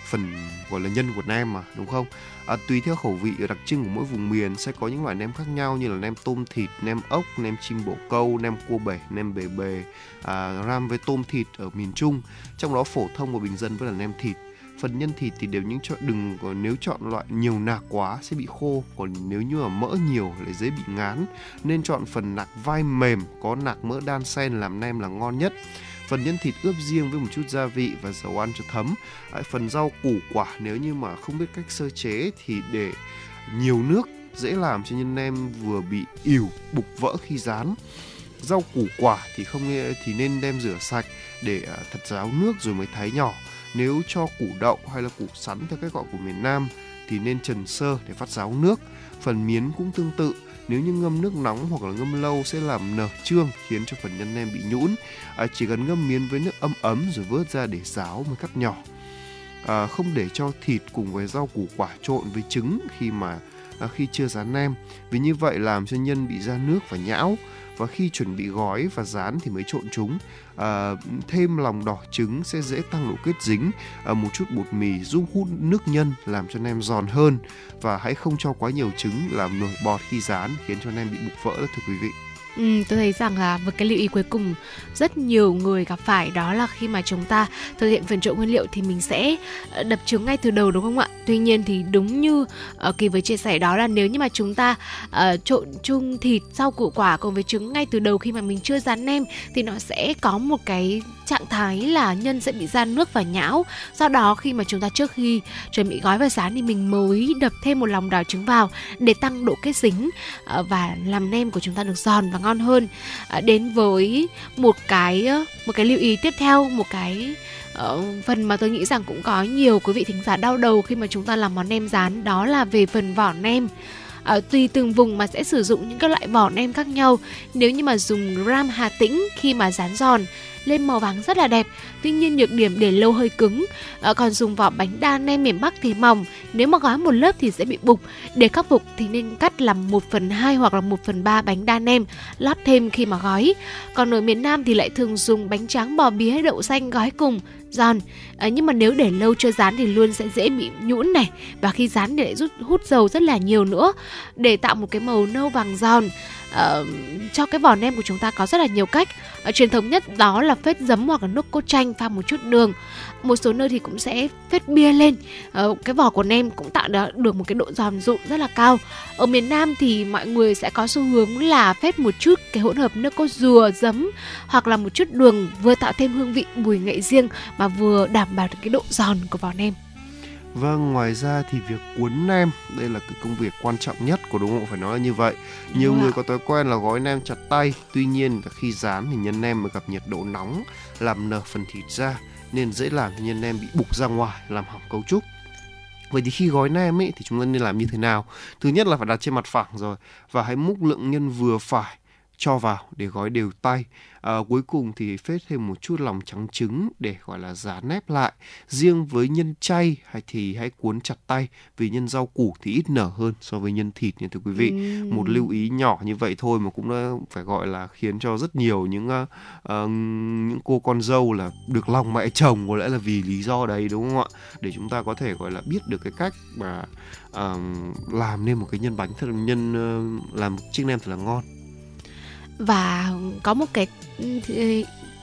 phần gọi là nhân của nem mà đúng không? À, tùy theo khẩu vị đặc trưng của mỗi vùng miền sẽ có những loại nem khác nhau như là nem tôm thịt nem ốc nem chim bổ câu nem cua bể nem bề bề à, ram với tôm thịt ở miền trung. Trong đó phổ thông và bình dân vẫn là nem thịt phần nhân thịt thì đều những chọn đừng có, nếu chọn loại nhiều nạc quá sẽ bị khô, còn nếu như mà mỡ nhiều lại dễ bị ngán. Nên chọn phần nạc vai mềm, có nạc mỡ đan xen làm nem là ngon nhất. Phần nhân thịt ướp riêng với một chút gia vị và dầu ăn cho thấm. Phần rau củ quả, nếu như mà không biết cách sơ chế thì để nhiều nước dễ làm cho nhân nem vừa bị ỉu, bục vỡ khi rán. Rau củ quả thì không thì nên đem rửa sạch để à, thật ráo nước rồi mới thái nhỏ nếu cho củ đậu hay là củ sắn theo cách gọi của miền Nam thì nên trần sơ để phát ráo nước. Phần miến cũng tương tự, nếu như ngâm nước nóng hoặc là ngâm lâu sẽ làm nở trương khiến cho phần nhân nem bị nhũn. À, chỉ cần ngâm miến với nước ấm ấm rồi vớt ra để ráo mới cắt nhỏ. À, không để cho thịt cùng với rau củ quả trộn với trứng khi mà à, khi chưa dán nem vì như vậy làm cho nhân bị ra nước và nhão và khi chuẩn bị gói và dán thì mới trộn chúng. À, thêm lòng đỏ trứng sẽ dễ tăng độ kết dính. À, một chút bột mì giúp hút nước nhân làm cho nem giòn hơn. Và hãy không cho quá nhiều trứng làm nổi bọt khi dán khiến cho nem bị bục vỡ đó thưa quý vị. Ừ, tôi thấy rằng là một cái lưu ý cuối cùng rất nhiều người gặp phải đó là khi mà chúng ta thực hiện phần trộn nguyên liệu thì mình sẽ ờ, đập trứng ngay từ đầu đúng không ạ? Tuy nhiên thì đúng như uh, kỳ với chia sẻ đó là nếu như mà chúng ta uh, trộn chung thịt rau củ quả cùng với trứng ngay từ đầu khi mà mình chưa dán nem thì nó sẽ có một cái trạng thái là nhân sẽ bị ra nước và nhão. Do đó khi mà chúng ta trước khi chuẩn bị gói và dán thì mình mới đập thêm một lòng đỏ trứng vào để tăng độ kết dính ờ, và làm nem của chúng ta được giòn và ngon hơn. Ờ, đến với một cái một cái lưu ý tiếp theo một cái uh, phần mà tôi nghĩ rằng cũng có nhiều quý vị thính giả đau đầu khi mà chúng ta làm món nem rán đó là về phần vỏ nem. À, tùy từng vùng mà sẽ sử dụng những các loại vỏ nem khác nhau. Nếu như mà dùng ram hà tĩnh khi mà rán giòn lên màu vàng rất là đẹp. Tuy nhiên nhược điểm để lâu hơi cứng à, còn dùng vỏ bánh đa nem miền bắc thì mỏng. Nếu mà gói một lớp thì sẽ bị bục. Để khắc phục thì nên cắt làm 1 phần 2 hoặc là 1 phần 3 bánh đa nem lót thêm khi mà gói. Còn ở miền nam thì lại thường dùng bánh tráng bò bía đậu xanh gói cùng giòn. À, nhưng mà nếu để lâu chưa rán thì luôn sẽ dễ bị nhũn này. Và khi rán thì lại rút hút dầu rất là nhiều nữa. Để tạo một cái màu nâu vàng giòn uh, cho cái vỏ nem của chúng ta có rất là nhiều cách. Uh, truyền thống nhất đó là phết giấm hoặc là nước cốt chanh pha một chút đường. Một số nơi thì cũng sẽ phết bia lên. Uh, cái vỏ của nem cũng tạo được một cái độ giòn rụm rất là cao. Ở miền Nam thì mọi người sẽ có xu hướng là phết một chút cái hỗn hợp nước cốt dừa giấm hoặc là một chút đường vừa tạo thêm hương vị mùi ngậy riêng mà vừa đảm bảo được cái độ giòn của vỏ nem. Vâng, ngoài ra thì việc cuốn nem đây là cái công việc quan trọng nhất của đúng không? Phải nói là như vậy. Nhiều Đúng người có thói quen là gói nem chặt tay, tuy nhiên khi dán thì nhân nem mới gặp nhiệt độ nóng làm nở phần thịt ra nên dễ làm cho nhân nem bị bục ra ngoài làm hỏng cấu trúc. Vậy thì khi gói nem ấy thì chúng ta nên làm như thế nào? Thứ nhất là phải đặt trên mặt phẳng rồi và hãy múc lượng nhân vừa phải cho vào để gói đều tay. À, cuối cùng thì phết thêm một chút lòng trắng trứng để gọi là dán nép lại. Riêng với nhân chay hay thì hãy cuốn chặt tay vì nhân rau củ thì ít nở hơn so với nhân thịt nha thưa quý vị. Ừ. một lưu ý nhỏ như vậy thôi mà cũng đã phải gọi là khiến cho rất nhiều những uh, uh, những cô con dâu là được lòng mẹ chồng có lẽ là vì lý do đấy đúng không ạ? Để chúng ta có thể gọi là biết được cái cách mà uh, làm nên một cái nhân bánh thật là nhân uh, làm chiếc nem thật là ngon và có một cái ừ,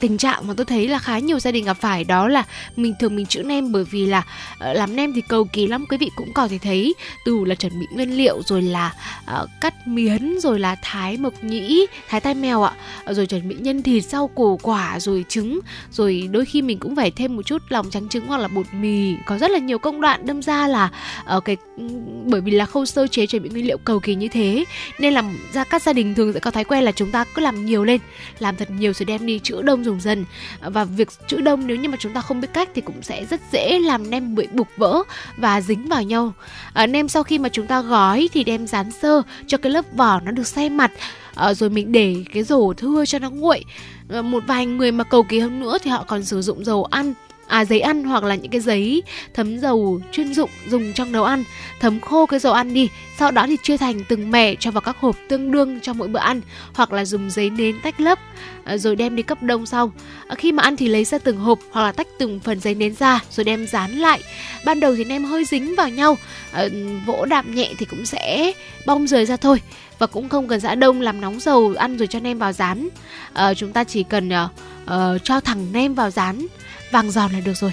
tình trạng mà tôi thấy là khá nhiều gia đình gặp phải đó là mình thường mình chữ nem bởi vì là uh, làm nem thì cầu kỳ lắm quý vị cũng có thể thấy. Từ là chuẩn bị nguyên liệu rồi là uh, cắt miến rồi là thái mộc nhĩ thái tai mèo ạ. Uh, rồi chuẩn bị nhân thịt rau củ quả rồi trứng. Rồi đôi khi mình cũng phải thêm một chút lòng trắng trứng hoặc là bột mì. Có rất là nhiều công đoạn đâm ra là uh, cái ừ, bởi vì là khâu sơ chế chuẩn bị nguyên liệu cầu kỳ như thế nên là ra các gia đình thường sẽ có thói quen là chúng ta cứ làm nhiều lên làm thật nhiều rồi đem đi chữ đông dùng dần. Và việc chữ đông nếu như mà chúng ta không biết cách thì cũng sẽ rất dễ làm nem bị bục vỡ và dính vào nhau. À, nem sau khi mà chúng ta gói thì đem dán sơ cho cái lớp vỏ nó được say mặt à, rồi mình để cái rổ thưa cho nó nguội. À, một vài người mà cầu kỳ hơn nữa thì họ còn sử dụng dầu ăn à, giấy ăn hoặc là những cái giấy thấm dầu chuyên dụng dùng trong nấu ăn. Thấm khô cái dầu ăn đi sau đó thì chia thành từng mẻ cho vào các hộp tương đương cho mỗi bữa ăn hoặc là dùng giấy nến tách lớp à, rồi đem đi cấp đông sau. À, khi mà ăn thì lấy ra từng hộp hoặc là tách từng phần giấy nến ra rồi đem dán lại. Ban đầu thì nem hơi dính vào nhau à, vỗ đạp nhẹ thì cũng sẽ bong rời ra thôi và cũng không cần giã đông làm nóng dầu ăn rồi cho nem vào rán à, chúng ta chỉ cần uh, uh, cho thẳng nem vào rán vàng giòn là được rồi.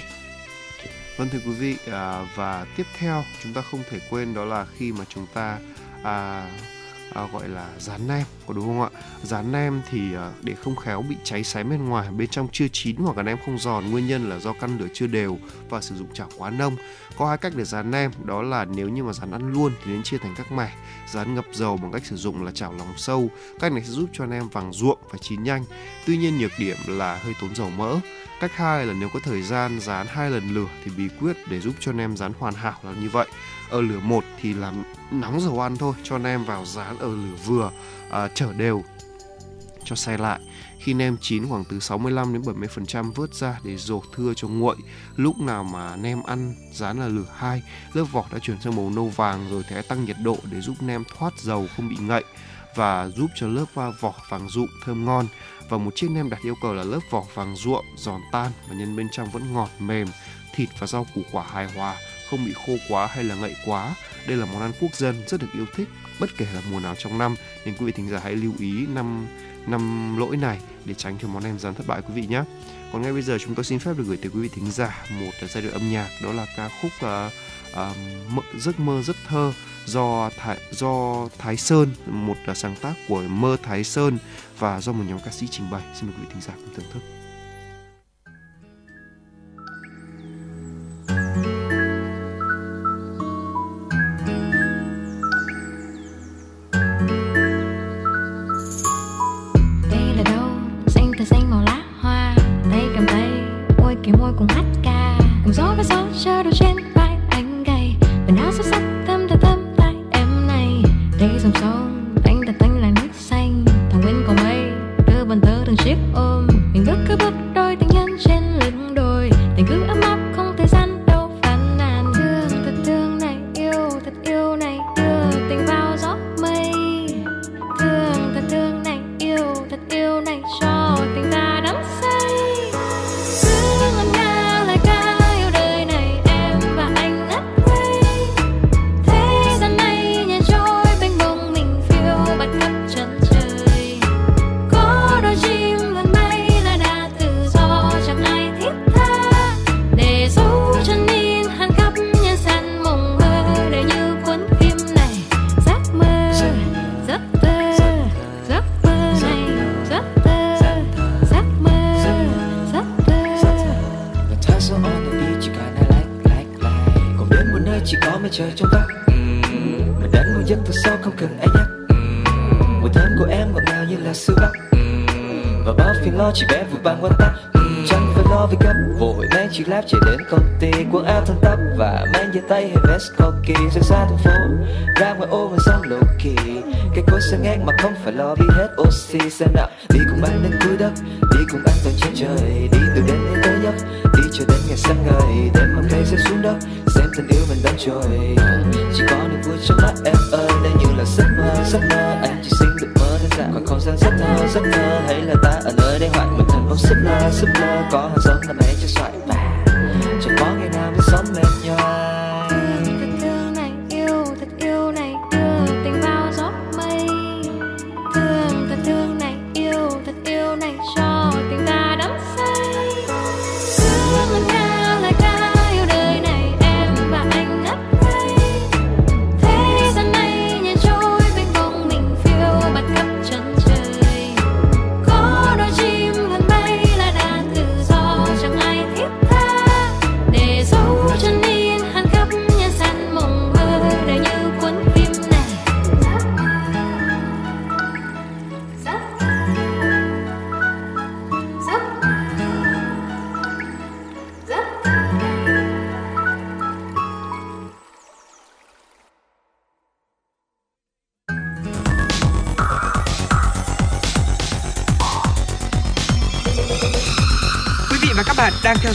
Vâng thưa quý vị à, và tiếp theo chúng ta không thể quên đó là khi mà chúng ta à, à, gọi là rán nem có đúng không ạ? Rán nem thì à, để không khéo bị cháy xé bên ngoài bên trong chưa chín hoặc là nem không giòn nguyên nhân là do căn lửa chưa đều và sử dụng chảo quá nông. Có hai cách để rán nem đó là nếu như mà rán ăn luôn thì nên chia thành các mẻ. Rán ngập dầu bằng cách sử dụng là chảo lòng sâu. Cách này sẽ giúp cho nem vàng ruộng và chín nhanh. Tuy nhiên nhược điểm là hơi tốn dầu mỡ. Cách hai là nếu có thời gian rán hai lần lửa thì bí quyết để giúp cho nem rán hoàn hảo là như vậy ở lửa một thì làm nóng dầu ăn thôi cho nem vào rán ở lửa vừa à, chở đều cho xay lại. Khi nem chín khoảng từ 65 đến 70% vớt ra để dột thưa cho nguội. Lúc nào mà nem ăn rán là lửa hai, lớp vỏ đã chuyển sang màu nâu vàng rồi thì hãy tăng nhiệt độ để giúp nem thoát dầu không bị ngậy và giúp cho lớp vỏ vàng rụm thơm ngon và một chiếc nem đạt yêu cầu là lớp vỏ vàng ruộm giòn tan và nhân bên trong vẫn ngọt mềm thịt và rau củ quả hài hòa không bị khô quá hay là ngậy quá. Đây là món ăn quốc dân rất được yêu thích bất kể là mùa nào trong năm. Nên quý vị thính giả hãy lưu ý năm năm lỗi này để tránh cho món nem rán thất bại quý vị nhé. Còn ngay bây giờ chúng tôi xin phép được gửi tới quý vị thính giả một giai điệu âm nhạc đó là ca khúc uh, uh, giấc mơ giấc thơ do Thái, do Thái Sơn một uh, sáng tác của Mơ Thái Sơn và do một nhóm ca sĩ trình bày. Xin mời quý vị thính giả cùng thưởng thức. sẽ vượt qua ta. Chẳng phải lo về gấp vội mang chiếc lab chạy đến công ty Quần áo thẳng tắp và mang giày tay hay vest cocky. Kỳ xa xa thành phố, ra ngoài ô và sông lộ kỳ. Cái cối xe ngang mà không phải lo vì hết oxy xem nào đi cùng anh đến cuối đất Đi cùng anh toàn trên trời. Đi từ đêm đến tối giấc Đi cho đến ngày sáng ngời. Đêm mang cây sẽ xuống đất Xem tình yêu mình đang trôi. Chỉ có niềm vui trong mắt em ơi Đây như là giấc mơ, giấc mơ Anh chỉ xin được mơ đơn giản. Còn không gian giấc mơ, giấc mơ Hay là ta ở nơi đây hoại Mình thành bóng giấc mơ, giấc mơ Có hàng giống là mẹ cho xoài theo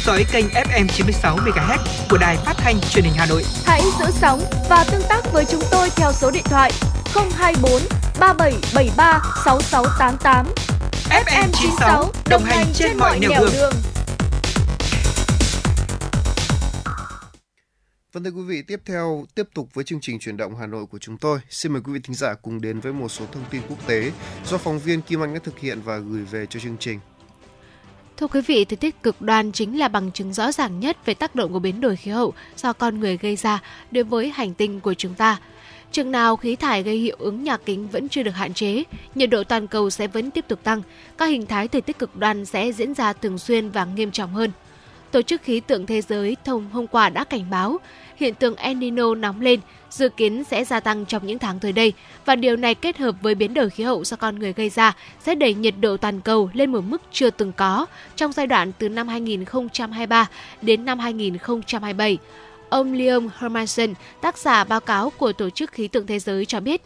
dõi kênh FM 96 MHz của đài phát thanh truyền hình Hà Nội. Hãy giữ sóng và tương tác với chúng tôi theo số điện thoại 024 3773 6688. FM 96 đồng hành trên, trên mọi nẻo đường. đường. Vâng thưa quý vị, tiếp theo tiếp tục với chương trình chuyển động Hà Nội của chúng tôi. Xin mời quý vị thính giả cùng đến với một số thông tin quốc tế do phóng viên Kim Anh đã thực hiện và gửi về cho chương trình. Thưa quý vị, thời tiết cực đoan chính là bằng chứng rõ ràng nhất về tác động của biến đổi khí hậu do con người gây ra đối với hành tinh của chúng ta. Chừng nào khí thải gây hiệu ứng nhà kính vẫn chưa được hạn chế, nhiệt độ toàn cầu sẽ vẫn tiếp tục tăng, các hình thái thời tiết cực đoan sẽ diễn ra thường xuyên và nghiêm trọng hơn. Tổ chức Khí tượng Thế giới thông hôm qua đã cảnh báo hiện tượng El Nino nóng lên dự kiến sẽ gia tăng trong những tháng tới đây và điều này kết hợp với biến đổi khí hậu do con người gây ra sẽ đẩy nhiệt độ toàn cầu lên một mức chưa từng có trong giai đoạn từ năm 2023 đến năm 2027. Ông Liam Hermanson, tác giả báo cáo của Tổ chức Khí tượng Thế giới cho biết,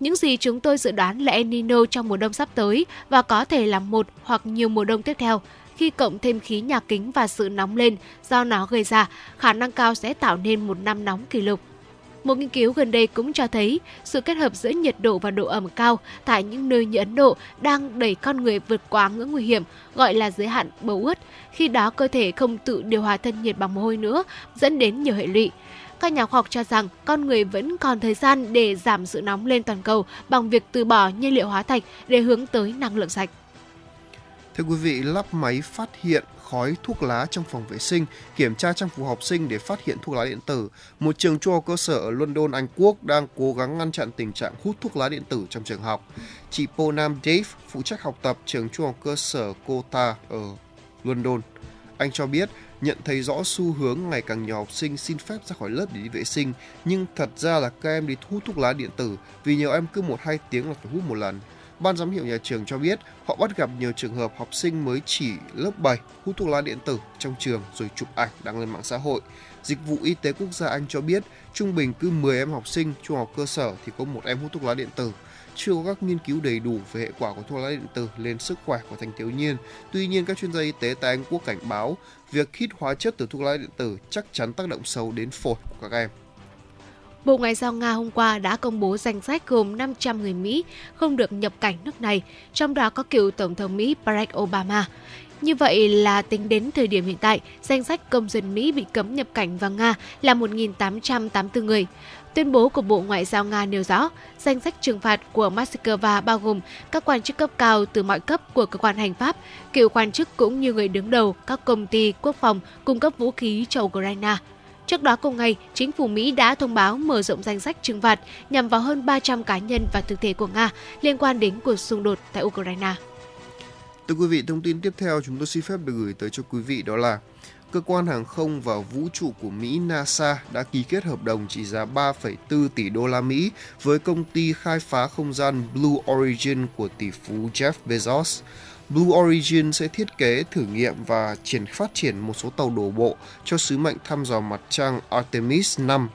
Những gì chúng tôi dự đoán là El Nino trong mùa đông sắp tới và có thể là một hoặc nhiều mùa đông tiếp theo. Khi cộng thêm khí nhà kính và sự nóng lên do nó gây ra, khả năng cao sẽ tạo nên một năm nóng kỷ lục. Một nghiên cứu gần đây cũng cho thấy sự kết hợp giữa nhiệt độ và độ ẩm cao tại những nơi như Ấn Độ đang đẩy con người vượt quá ngưỡng nguy hiểm, gọi là giới hạn bầu ướt. Khi đó cơ thể không tự điều hòa thân nhiệt bằng mồ hôi nữa, dẫn đến nhiều hệ lụy. Các nhà khoa học cho rằng con người vẫn còn thời gian để giảm sự nóng lên toàn cầu bằng việc từ bỏ nhiên liệu hóa thạch để hướng tới năng lượng sạch. Thưa quý vị, lắp máy phát hiện khói thuốc lá trong phòng vệ sinh, kiểm tra trang phục học sinh để phát hiện thuốc lá điện tử. Một trường trung học cơ sở ở London, Anh Quốc đang cố gắng ngăn chặn tình trạng hút thuốc lá điện tử trong trường học. Chị Ponam Dave, phụ trách học tập trường trung học cơ sở Kota ở London. Anh cho biết nhận thấy rõ xu hướng ngày càng nhiều học sinh xin phép ra khỏi lớp để đi vệ sinh, nhưng thật ra là các em đi hút thuốc lá điện tử vì nhiều em cứ 1-2 tiếng là phải hút một lần. Ban giám hiệu nhà trường cho biết họ bắt gặp nhiều trường hợp học sinh mới chỉ lớp 7 hút thuốc lá điện tử trong trường rồi chụp ảnh đăng lên mạng xã hội. Dịch vụ Y tế Quốc gia Anh cho biết trung bình cứ 10 em học sinh trung học cơ sở thì có một em hút thuốc lá điện tử. Chưa có các nghiên cứu đầy đủ về hệ quả của thuốc lá điện tử lên sức khỏe của thanh thiếu niên. Tuy nhiên, các chuyên gia y tế tại Anh Quốc cảnh báo việc hít hóa chất từ thuốc lá điện tử chắc chắn tác động sâu đến phổi của các em. Bộ Ngoại giao Nga hôm qua đã công bố danh sách gồm 500 người Mỹ không được nhập cảnh nước này, trong đó có cựu Tổng thống Mỹ Barack Obama. Như vậy là tính đến thời điểm hiện tại, danh sách công dân Mỹ bị cấm nhập cảnh vào Nga là 1.884 người. Tuyên bố của Bộ Ngoại giao Nga nêu rõ, danh sách trừng phạt của Moscow bao gồm các quan chức cấp cao từ mọi cấp của cơ quan hành pháp, cựu quan chức cũng như người đứng đầu các công ty quốc phòng cung cấp vũ khí cho Ukraine. Trước đó cùng ngày, chính phủ Mỹ đã thông báo mở rộng danh sách trừng phạt nhằm vào hơn 300 cá nhân và thực thể của Nga liên quan đến cuộc xung đột tại Ukraine. Thưa quý vị, thông tin tiếp theo chúng tôi xin phép được gửi tới cho quý vị đó là cơ quan hàng không và vũ trụ của Mỹ NASA đã ký kết hợp đồng trị giá 3,4 tỷ đô la Mỹ với công ty khai phá không gian Blue Origin của tỷ phú Jeff Bezos. Blue Origin sẽ thiết kế, thử nghiệm và triển phát triển một số tàu đổ bộ cho sứ mệnh thăm dò mặt trăng Artemis 5.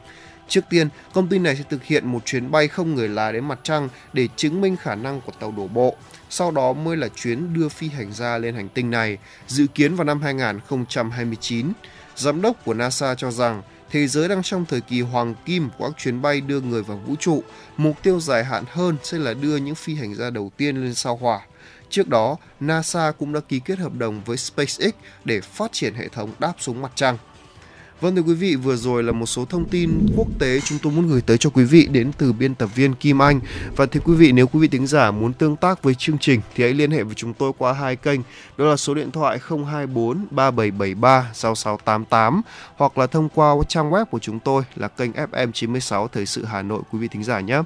Trước tiên, công ty này sẽ thực hiện một chuyến bay không người lái đến mặt trăng để chứng minh khả năng của tàu đổ bộ. Sau đó mới là chuyến đưa phi hành gia lên hành tinh này, dự kiến vào năm 2029. Giám đốc của NASA cho rằng thế giới đang trong thời kỳ hoàng kim của các chuyến bay đưa người vào vũ trụ. Mục tiêu dài hạn hơn sẽ là đưa những phi hành gia đầu tiên lên sao hỏa. Trước đó, NASA cũng đã ký kết hợp đồng với SpaceX để phát triển hệ thống đáp xuống mặt trăng. Vâng thưa quý vị, vừa rồi là một số thông tin quốc tế chúng tôi muốn gửi tới cho quý vị đến từ biên tập viên Kim Anh. Và thưa quý vị, nếu quý vị tính giả muốn tương tác với chương trình thì hãy liên hệ với chúng tôi qua hai kênh, đó là số điện thoại 024 3773 6688 hoặc là thông qua trang web của chúng tôi là kênh FM 96 Thời sự Hà Nội quý vị thính giả nhé.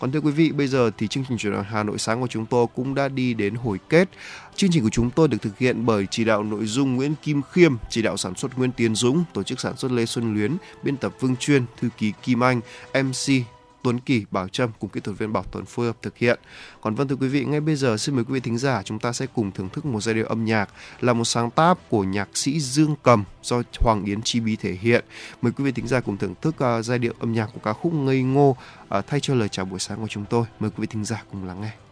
Còn thưa quý vị, bây giờ thì chương trình truyền hình Hà Nội sáng của chúng tôi cũng đã đi đến hồi kết. Chương trình của chúng tôi được thực hiện bởi chỉ đạo nội dung Nguyễn Kim Khiêm, chỉ đạo sản xuất Nguyễn Tiến Dũng, tổ chức sản xuất Lê Xuân Luyến, biên tập Vương Chuyên, thư ký Kim Anh, MC Tuấn Kỳ, Bảo Trâm cùng kỹ thuật viên Bảo Tuấn phối hợp thực hiện. Còn vâng thưa quý vị, ngay bây giờ xin mời quý vị thính giả chúng ta sẽ cùng thưởng thức một giai điệu âm nhạc là một sáng tác của nhạc sĩ Dương Cầm do Hoàng Yến Chi Bi thể hiện. Mời quý vị thính giả cùng thưởng thức uh, giai điệu âm nhạc của ca khúc Ngây Ngô uh, thay cho lời chào buổi sáng của chúng tôi. Mời quý vị thính giả cùng lắng nghe.